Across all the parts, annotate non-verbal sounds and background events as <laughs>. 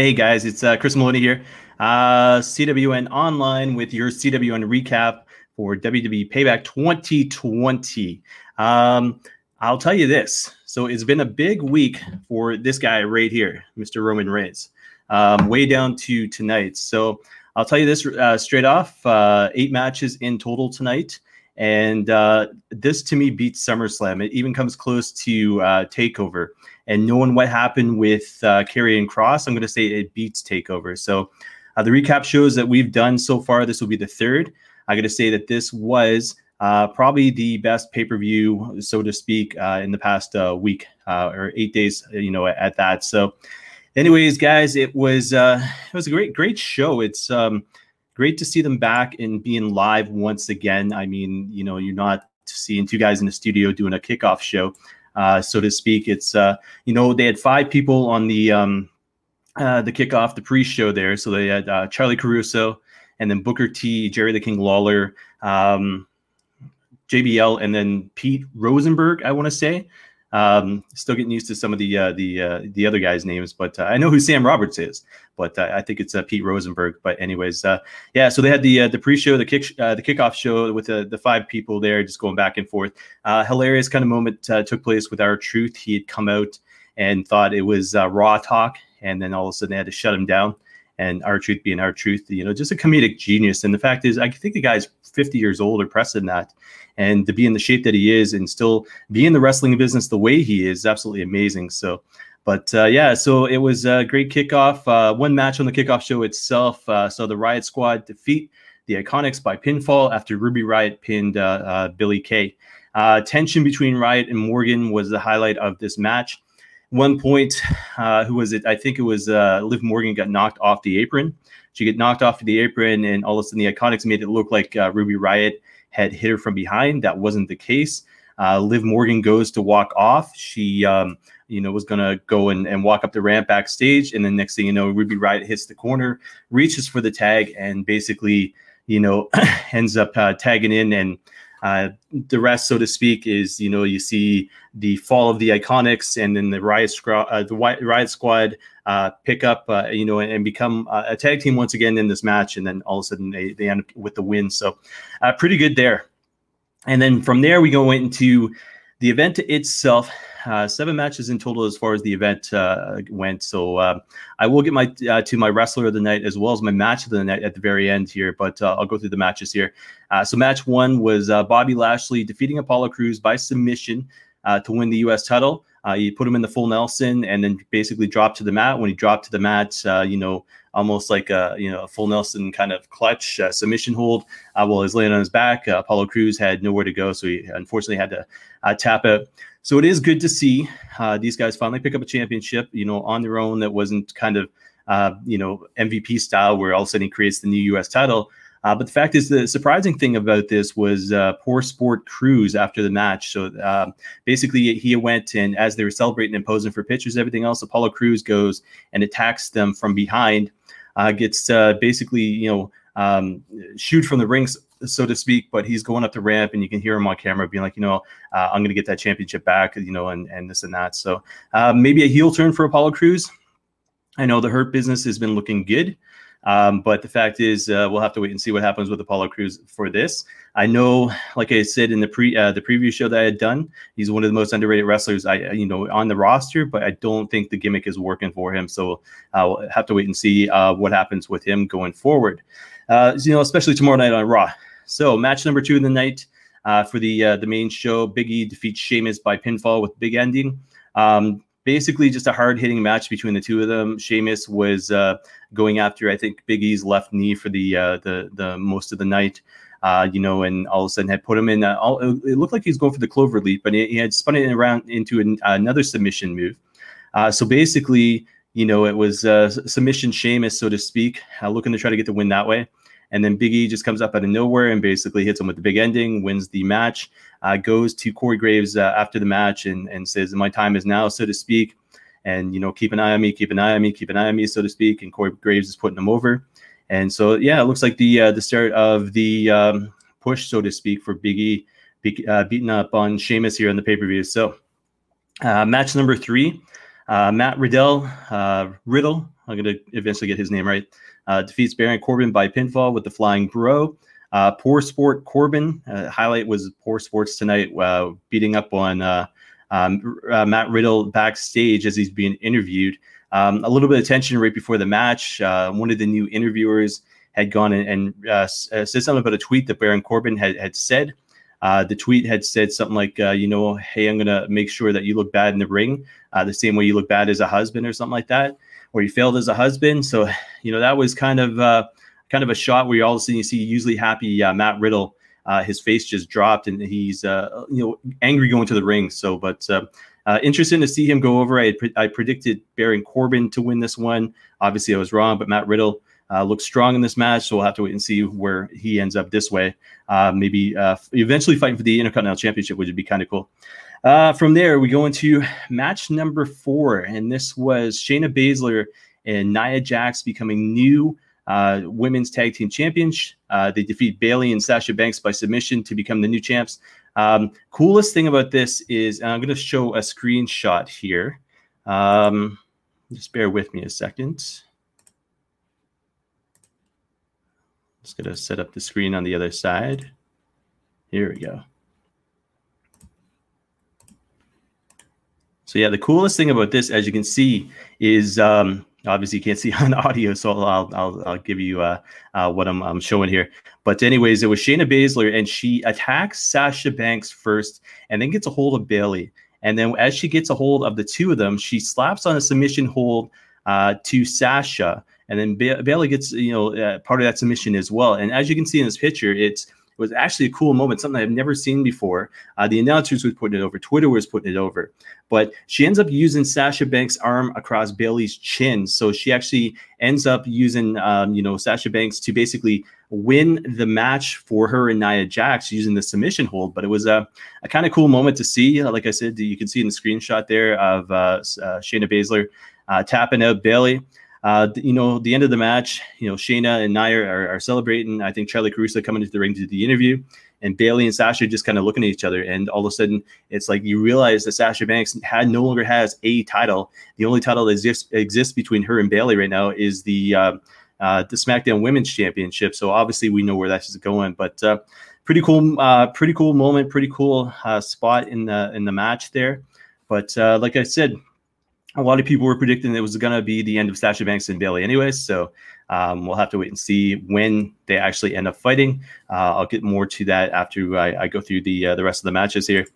Hey guys, it's uh, Chris Maloney here. Uh, CWN Online with your CWN recap for WWE Payback 2020. Um, I'll tell you this. So it's been a big week for this guy right here, Mr. Roman Reigns, um, way down to tonight. So I'll tell you this uh, straight off uh, eight matches in total tonight. And uh, this to me beats SummerSlam. It even comes close to uh, Takeover. And knowing what happened with uh, and Cross, I'm going to say it beats Takeover. So uh, the recap shows that we've done so far. This will be the third. I got to say that this was uh, probably the best pay per view, so to speak, uh, in the past uh, week or eight days. You know, at that. So, anyways, guys, it was it was a great great show. It's um, great to see them back and being live once again. I mean, you know, you're not seeing two guys in the studio doing a kickoff show, uh, so to speak. It's you know they had five people on the um, the kickoff, the pre-show there. So they had Charly Caruso and then Booker T, Jerry the King Lawler. Um, JBL, and then Pete Rosenberg. I want to say. Um, still getting used to some of the uh, the uh, the other guys' names, but uh, I know who Sam Roberts is. But uh, I think it's uh, Pete Rosenberg. But anyways, uh, yeah. So they had the the pre-show, the kick, the kickoff show with the the five people there, just going back and forth. hilarious kind of moment took place with R-Truth. He had come out and thought it was Raw talk, and then all of a sudden they had to shut him down and R-Truth being R-Truth you know, just a comedic genius. And the fact is, I think the guy's 50 years old or press than that. And to be in the shape that he is and still be in the wrestling business the way he is, absolutely amazing. So, but uh, yeah, so it was a great kickoff. Uh, one match on the kickoff show itself. Uh, so the Riot Squad defeat the Iconics by pinfall after Ruby Riot pinned uh, uh, Billie Kay. Uh, tension between Riot and Morgan was the highlight of this match one point, uh, who was it? I think it was uh, Liv Morgan got knocked off the apron. She get knocked off the apron, and all of a sudden the Iconics made it look like uh, Ruby Riot had hit her from behind. That wasn't the case. Uh, Liv Morgan goes to walk off. She, um, you know, was gonna go and, and walk up the ramp backstage, and then next thing you know, Ruby Riot hits the corner, reaches for the tag, and basically, you know, <clears throat> ends up uh, tagging in and uh, the rest, so to speak, is you know you see the fall of the Iconics, and then the Riot Squad, uh, the Riot Squad uh, pick up, uh, you know, and, become a tag team once again in this match, and then all of a sudden they, they end up with the win. So uh, pretty good there. And then from there we go into the event itself. Uh, seven matches in total as far as the event uh, went. So uh, I will get my uh, to my wrestler of the night as well as my match of the night at the very end here. But uh, I'll go through the matches here. So match one was Bobby Lashley defeating Apollo Crews by submission to win the U.S. title. He put him in the full Nelson and then basically dropped to the mat. When he dropped to the mat, you know, almost like a you know a full Nelson kind of clutch uh, submission hold. Uh, while he's laying on his back, uh, Apollo Crews had nowhere to go, so he unfortunately had to tap out. So it is good to see uh, these guys finally pick up a championship, you know, on their own. That wasn't kind of, uh, you know, MVP style where all of a sudden he creates the new U.S. title. Uh, but the fact is, the surprising thing about this was uh, poor sport Crews after the match. So um, basically, he went and as they were celebrating and posing for pictures, everything else, Apollo Crews goes and attacks them from behind, uh, gets uh, basically, you know, um, shoot from the rings so to speak, but he's going up the ramp and you can hear him on camera being like, you know, uh, I'm going to get that championship back, you know, and, and this and that. So uh, maybe a heel turn for Apollo Crews. I know the Hurt business has been looking good. Um, but the fact is, uh, we'll have to wait and see what happens with Apollo Crews for this. I know, like I said in the pre uh, the preview show that I had done, he's one of the most underrated wrestlers I you know on the roster. But I don't think the gimmick is working for him. So I'll have to wait and see uh, what happens with him going forward. Uh, you know, especially tomorrow night on Raw. So match number two of the night uh, for the uh, the main show, Big E defeats Sheamus by pinfall with big ending. Um, basically, just a hard hitting match between the two of them. Sheamus was uh, going after I think Big E's left knee for the uh, the the most of the night. Uh, you know, and all of a sudden had put him in. Uh, all, it looked like he was going for the cloverleaf, but he, had spun it around into an, another submission move. so basically, you know, it was submission Sheamus, so to speak, looking to try to get the win that way. And then Big E just comes up out of nowhere and basically hits him with the big ending, wins the match, uh, goes to Corey Graves uh, after the match and, and says, My time is now, so to speak. And, you know, keep an eye on me, keep an eye on me, keep an eye on me, so to speak. And Corey Graves is putting him over. And so, yeah, it looks like the uh, the start of the um, push, so to speak, for Big E be, uh, beating up on Sheamus here on the pay per view. So, uh, match number three Uh, Matt Riddle, uh, Riddle, I'm going to eventually get his name right, uh, defeats Baron Corbin by pinfall with the Flying Bro. Uh, poor Sport Corbin, uh, highlight was Poor Sports tonight, uh, beating up on um, Matt Riddle backstage as he's being interviewed. Um, a little bit of tension right before the match. one of the new interviewers had gone and, and said something about a tweet that Baron Corbin had, had said. Uh, the tweet had said something like, uh, you know, hey, I'm going to make sure that you look bad in the ring, uh, the same way you look bad as a husband or something like that, or you failed as a husband. So, <sighs> you know, that was kind of uh, kind of a shot where you all of a sudden you see usually happy uh, Matt Riddle. Uh, his face just dropped and he's, you know, angry going to the ring. So, but interesting to see him go over. I, pre- I predicted Baron Corbin to win this one. Obviously, I was wrong, but Matt Riddle uh, looks strong in this match, so we'll have to wait and see where he ends up this way. Uh, maybe uh, eventually fighting for the Intercontinental Championship, which would be kind of cool. Uh, from there, we go into match number four, and this was Shayna Baszler and Nia Jax becoming new uh, women's tag team champions. Uh, they defeat Bayley and Sasha Banks by submission to become the new champs. Um, coolest thing about this is, I'm going to show a screenshot here. Um, just bear with me a second. Just going to set up the screen on the other side. Here we go. So yeah, the coolest thing about this, as you can see, is um, obviously you can't see <laughs> on audio, so I'll I'll, I'll give you uh, uh, what I'm, I'm showing here. But anyways, it was Shayna Baszler, and she attacks Sasha Banks first, and then gets a hold of Bayley. And then as she gets a hold of the two of them, she slaps on a submission hold uh, to Sasha, and then ba- Bayley gets you know uh, part of that submission as well. And as you can see in this picture, it's it was actually a cool moment, something I've never seen before. Uh, the announcers was putting it over, Twitter was putting it over, but she ends up using Sasha Banks' arm across Bayley's chin, so she actually ends up using um, you know Sasha Banks to basically win the match for her and Nia Jax using the submission hold. But it was a, a kind of cool moment to see. Like I said, you can see in the screenshot there of uh, uh, Shayna Baszler uh, tapping out Bayley. Uh, you know, the end of the match, you know, Shayna and Nia are, are celebrating. I think Charly Caruso coming into the ring to do the interview, and Bayley and Sasha just kind of looking at each other. And all of a sudden, it's like you realize that Sasha Banks had no longer has a title. The only title that exists, exists between her and Bayley right now is the uh, uh, the SmackDown Women's Championship. So obviously, we know where that's going. But uh, pretty cool, uh, pretty cool moment, pretty cool uh, spot in the in the match there. But like I said, a lot of people were predicting it was going to be the end of Sasha Banks and Bayley, anyways. So um, we'll have to wait and see when they actually end up fighting. Uh, I'll get more to that after I, I go through the uh, the rest of the matches here.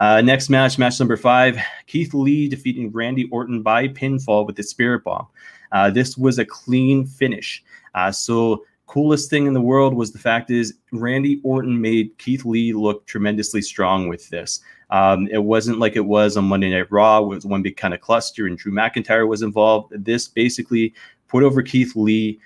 Uh, next match, match number five, Keith Lee defeating Randy Orton by pinfall with the Spirit Bomb. Uh, this was a clean finish. Uh, so coolest thing in the world was the fact is Randy Orton made Keith Lee look tremendously strong with this. Um, it wasn't like it was on Monday Night Raw, it was one big kind of cluster, and Drew McIntyre was involved. This basically put over Keith Lee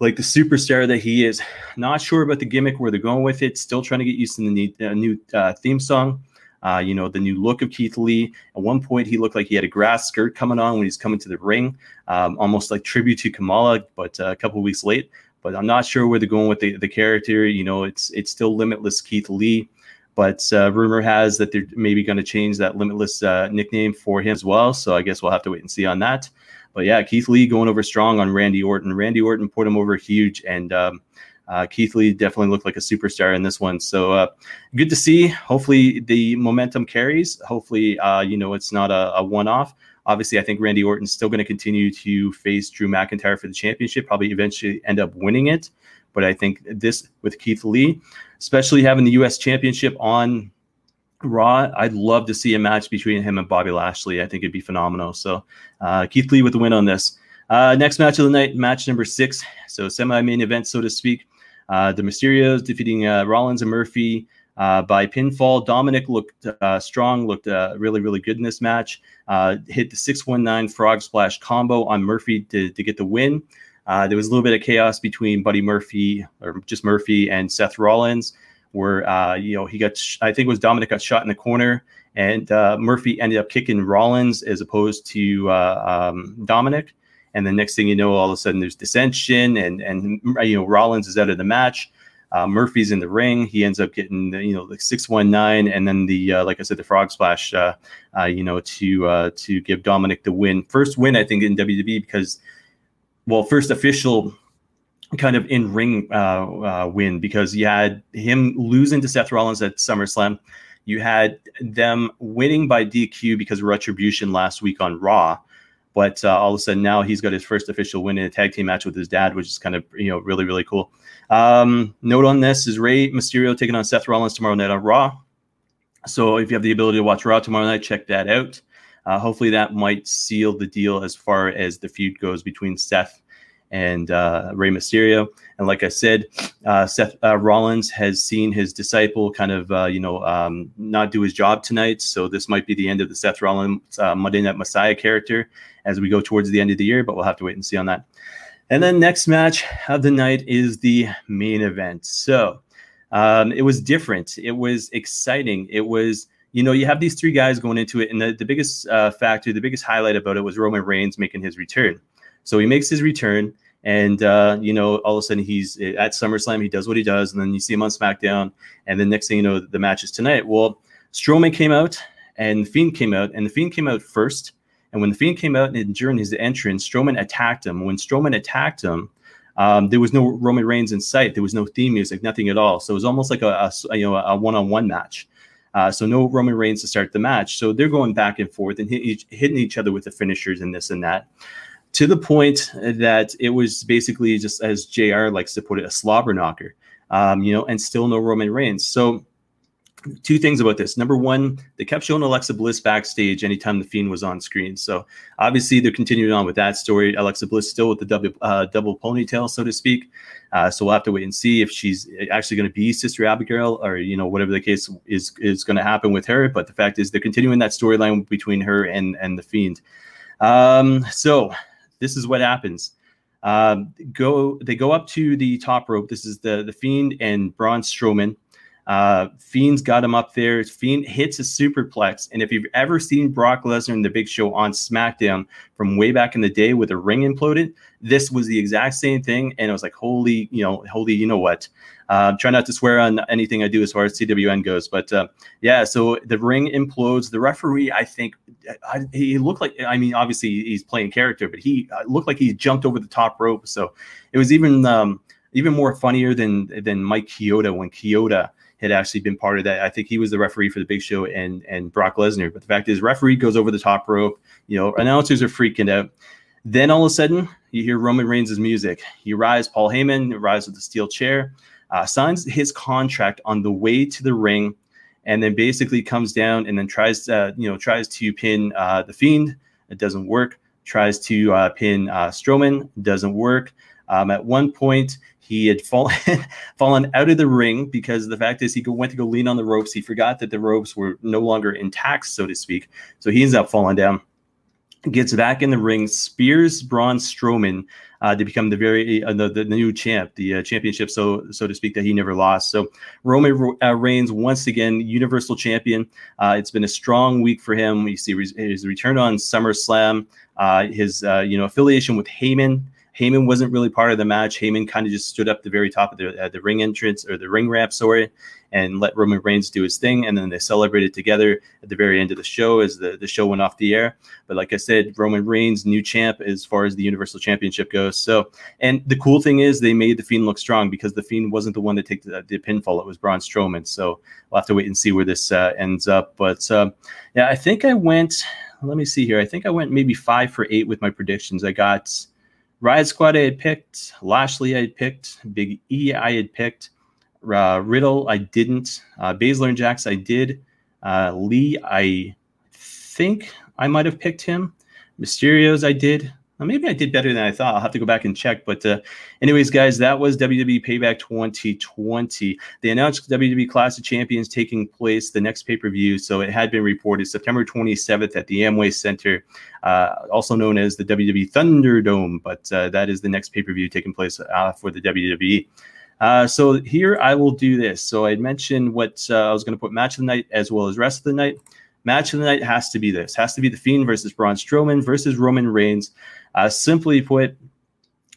like the superstar that he is. Not sure about the gimmick where they're going with it. Still trying to get used to the uh, new uh, theme song. Uh, you know, the new look of Keith Lee. At one point, he looked like he had a grass skirt coming on when he's coming to the ring, um, almost like tribute to Kamala, but uh, a couple weeks late but I'm not sure where they're going with the, the character. You know, it's it's still Limitless Keith Lee, but uh, rumor has that they're maybe going to change that Limitless uh, nickname for him as well. So I guess we'll have to wait and see on that. But yeah, Keith Lee going over strong on Randy Orton. Randy Orton put him over huge, and um, uh, Keith Lee definitely looked like a superstar in this one. So uh, good to see. Hopefully the momentum carries. Hopefully, uh, you know, it's not a, a one off. Obviously, I think Randy Orton's still going to continue to face Drew McIntyre for the championship, probably eventually end up winning it. But I think this with Keith Lee, especially having the U.S. championship on Raw, I'd love to see a match between him and Bobby Lashley. I think it'd be phenomenal. So uh, Keith Lee with the win on this. Uh, next match of the night, match number six. So semi main event, so to speak. Uh, the Mysterios defeating uh, Rollins and Murphy uh, by pinfall. Dominic looked uh, strong, looked really, really good in this match. Hit the 619 frog splash combo on Murphy to, to get the win. Uh, there was a little bit of chaos between Buddy Murphy, or just Murphy, and Seth Rollins, where uh, you know he got, sh- I think it was Dominic got shot in the corner, and Murphy ended up kicking Rollins as opposed to um, Dominic. And the next thing you know, all of a sudden there's dissension, and and you know Rollins is out of the match. Uh, Murphy's in the ring. He ends up getting you know like six one nine, and then the uh, like I said the frog splash, uh, uh, you know to uh, to give Dominic the win, first win I think in WWE because well first official kind of in ring win because you had him losing to Seth Rollins at SummerSlam. You had them winning by DQ because of retribution last week on Raw. But uh, all of a sudden now he's got his first official win in a tag team match with his dad, which is kind of you know really really cool. Um, note on this is Rey Mysterio taking on Seth Rollins tomorrow night on Raw. So if you have the ability to watch Raw tomorrow night, check that out. Uh, hopefully that might seal the deal as far as the feud goes between Seth and uh, Rey Mysterio. And like I said, uh, Seth uh, Rollins has seen his disciple kind of, uh, you know, um, not do his job tonight. So this might be the end of the Seth Rollins uh, Monday Night Messiah character as we go towards the end of the year, but we'll have to wait and see on that. And then next match of the night is the main event. So um, it was different. It was exciting. It was you know, you have these three guys going into it, and the, the biggest uh, factor, the biggest highlight about it was Roman Reigns making his return. So he makes his return. And uh, you know, all of a sudden he's at SummerSlam. He does what he does, and then you see him on SmackDown. And then next thing you know, the match is tonight. Well, Strowman came out, and Fiend came out, and the Fiend came out first. And when the Fiend came out and during his entrance, Strowman attacked him. When Strowman attacked him, um, there was no Roman Reigns in sight. There was no theme music, nothing at all. So it was almost like a, a you know a one-on-one match. Uh, so no Roman Reigns to start the match. So they're going back and forth and hit each, hitting each other with the finishers and this and that to the point that it was basically just as JR likes to put it, a slobber knocker, um, you know, and still no Roman Reigns. So, two things about this. Number one, they kept showing Alexa Bliss backstage anytime the Fiend was on screen. So, obviously, they're continuing on with that story. Alexa Bliss still with the double, uh, double ponytail, so to speak. Uh, so we'll have to wait and see if she's actually going to be Sister Abigail, or you know whatever the case is is going to happen with her. But the fact is, they're continuing that storyline between her and and the Fiend. Um, so this is what happens. Um, go they go up to the top rope. This is the the Fiend and Braun Strowman. Uh, Fiend's got him up there. Fiend hits a superplex. And if you've ever seen Brock Lesnar in the Big Show on SmackDown from way back in the day with a ring imploded, this was the exact same thing. And it was like, holy, you know, holy, you know what? Uh, try not to swear on anything I do as far as CWN goes, but uh, yeah. So the ring implodes. The referee, I think, I, he looked like. I mean, obviously he's playing character, but he uh, looked like he jumped over the top rope. So it was even um, even more funnier than than Mike Chioda when Chioda had actually been part of that. I think he was the referee for the Big Show and and Brock Lesnar. But the fact is, referee goes over the top rope. You know, announcers are freaking out. Then all of a sudden, you hear Roman Reigns' music. He arrives, Paul Heyman arrives with a steel chair uh, signs his contract on the way to the ring, and then basically comes down and then tries to, uh, you know, tries to pin uh, the Fiend. It doesn't work. Tries to uh, pin uh, Strowman. Doesn't work. Um, at one point, he had fallen <laughs> fallen out of the ring because the fact is he went to go lean on the ropes. He forgot that the ropes were no longer intact, so to speak. So he ends up falling down gets back in the ring, spears Braun Strowman uh, to become the very uh, the, the new champ, the uh, championship, so so to speak, that he never lost. So Roman uh, Reigns once again Universal Champion. Uh, it's been a strong week for him. We see his return on SummerSlam, uh, his you know affiliation with Heyman. Heyman wasn't really part of the match. Heyman kind of just stood up the very top of the uh, the ring entrance or the ring ramp, sorry, and let Roman Reigns do his thing. And then they celebrated together at the very end of the show as the, the show went off the air. But like I said, Roman Reigns, new champ as far as the Universal Championship goes. So, and the cool thing is they made the Fiend look strong because the Fiend wasn't the one to take the, the pinfall. It was Braun Strowman. So we'll have to wait and see where this uh, ends up. But uh, yeah, I think I went. Let me see here. I think I went maybe five for eight with my predictions. I got Riot Squad I had picked, Lashley I had picked, Big E I had picked, uh, Riddle I didn't, uh, Baszler and Jax I did, uh, Lee I think I might have picked him, Mysterios I did, maybe I did better than I thought. I'll have to go back and check. But, uh, anyways, guys, that was WWE Payback 2020. They announced WWE Clash of Champions taking place the next pay per view. So it had been reported September 27th at the Amway Center, uh, also known as the WWE Thunderdome. But uh, that is the next pay per view taking place uh, for the WWE. Uh, so here I will do this. So I mentioned what uh, I was going to put match of the night as well as rest of the night. Match of the night has to be this. Has to be the Fiend versus Braun Strowman versus Roman Reigns. Uh, simply put,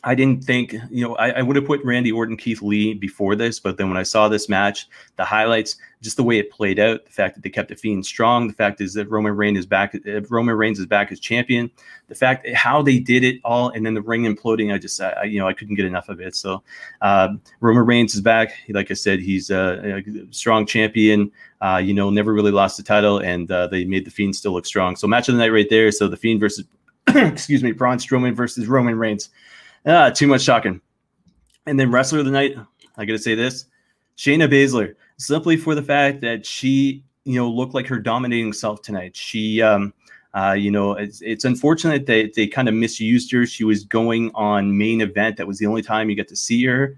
I didn't think, you know, I, I, would have put Randy Orton, Keith Lee before this, but then when I saw this match, the highlights, just the way it played out, the fact that they kept the Fiend strong, the fact is that Roman Reigns is back, Roman Reigns is back as champion, the fact how they did it all, and then the ring imploding, I just, I, you know, I couldn't get enough of it. So um, Roman Reigns is back. Like I said, he's a, a strong champion. Uh, you know, never really lost the title, and uh, they made the Fiend still look strong. So match of the night right there. So the Fiend versus, <clears throat> excuse me, Braun Strowman versus Roman Reigns. Ah, too much talking. And then wrestler of the night, I got to say this, Shayna Baszler, simply for the fact that she, you know, looked like her dominating self tonight. She, um, uh, you know, it's, it's unfortunate that they kind of misused her. She was going on main event. That was the only time you get to see her.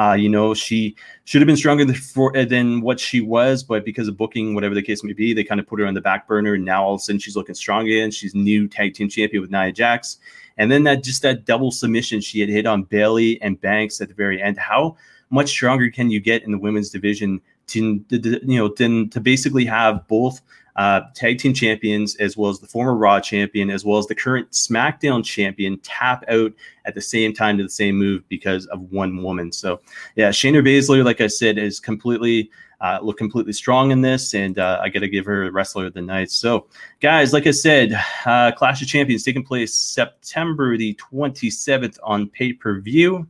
Uh, you know, she should have been stronger than, for, than what she was, but because of booking, whatever the case may be, they kind of put her on the back burner. And now all of a sudden she's looking strong again. She's new tag team champion with Nia Jax. And then that just that double submission she had hit on Bayley and Banks at the very end. How much stronger can you get in the women's division to, you know, than to basically have both uh, tag team champions as well as the former Raw champion as well as the current SmackDown champion tap out at the same time to the same move because of one woman. So yeah, Shayna Baszler, like I said, is completely uh, look completely strong in this, and uh, I got to give her wrestler of the night. So, guys, like I said, uh, Clash of Champions taking place September the 27th on pay per view.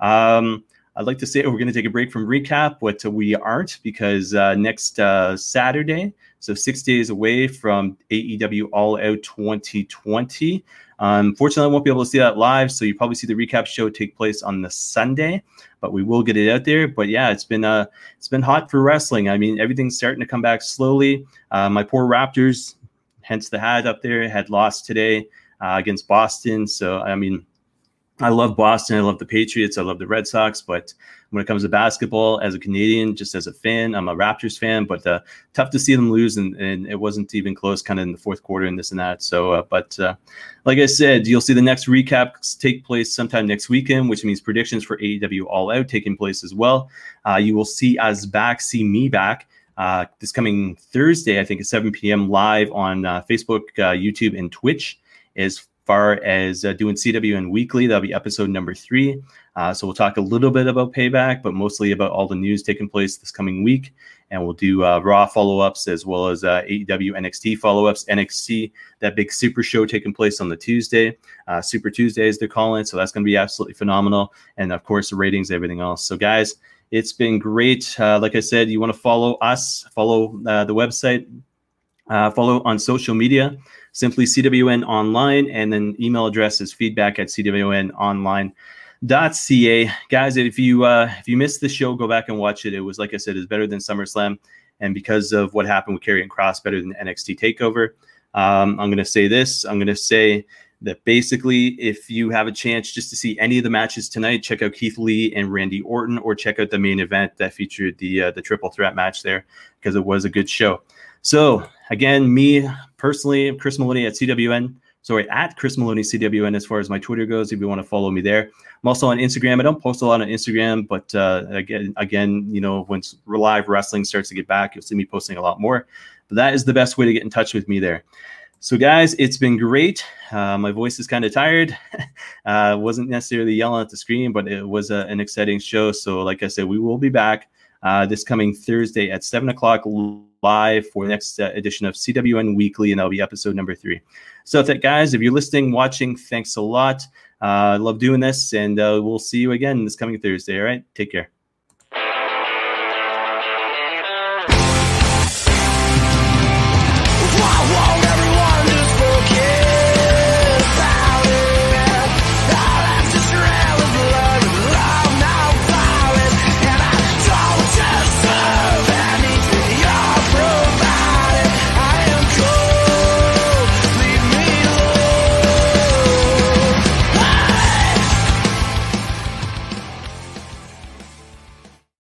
Um, I'd like to say we're going to take a break from recap, but we aren't because uh, next uh, Saturday, so six days away from AEW All Out 2020. Unfortunately, um, I won't be able to see that live, so you probably see the recap show take place on the Sunday, but we will get it out there. But yeah, it's been uh, it's been hot for wrestling. I mean, everything's starting to come back slowly. Uh, my poor Raptors, hence the hat up there, had lost today uh, against Boston. So I mean, I love Boston. I love the Patriots. I love the Red Sox. But when it comes to basketball, as a Canadian, just as a fan, I'm a Raptors fan. But uh, tough to see them lose, and, and, it wasn't even close, kind of in the fourth quarter and this and that. So, uh, but uh, like I said, you'll see the next recap take place sometime next weekend, which means predictions for AEW All Out taking place as well. Uh, you will see us back, see me back. Uh, this coming Thursday, I think at 7 p.m. live on uh, Facebook, YouTube, and Twitch is far as uh, doing CWN weekly. That'll be episode number three. Uh, so we'll talk a little bit about payback, but mostly about all the news taking place this coming week. And we'll do uh, Raw follow ups as well as uh, AEW NXT follow ups. NXT, that big super show taking place on the Tuesday, uh, Super Tuesday as they're calling it. So that's going to be absolutely phenomenal. And of course, the ratings, everything else. So, guys, it's been great. Uh, like I said, you want to follow us, follow the website, follow on social media simply CWN Online, and then email address is feedback at CWNOnline.ca. Guys, if you uh, if you missed the show, go back and watch it. It was like I said, is better than SummerSlam, and because of what happened with Karrion Cross, better than NXT Takeover. Um, I'm to say this. I'm to say that basically, if you have a chance just to see any of the matches tonight, check out Keith Lee and Randy Orton, or check out the main event that featured the uh, the triple threat match there because it was a good show. So again, me personally, Chris Maloney at CWN. Sorry, at Chris Maloney CWN as far as my Twitter goes. If you want to follow me there, I'm also on Instagram. I don't post a lot on Instagram, but uh, again, again, you know, once live wrestling starts to get back, you'll see me posting a lot more. But that is the best way to get in touch with me there. So, guys, it's been great. Uh, my voice is kind of tired. <laughs> uh, wasn't necessarily yelling at the screen, but it was a, an exciting show. So, like I said, we will be back uh, this coming Thursday at 7 o'clock live for the next uh, edition of CWN Weekly, and that'll be episode number three. So, that guys, if you're listening, watching, thanks a lot. Uh, I love doing this, and uh, we'll see you again this coming Thursday. All right, take care.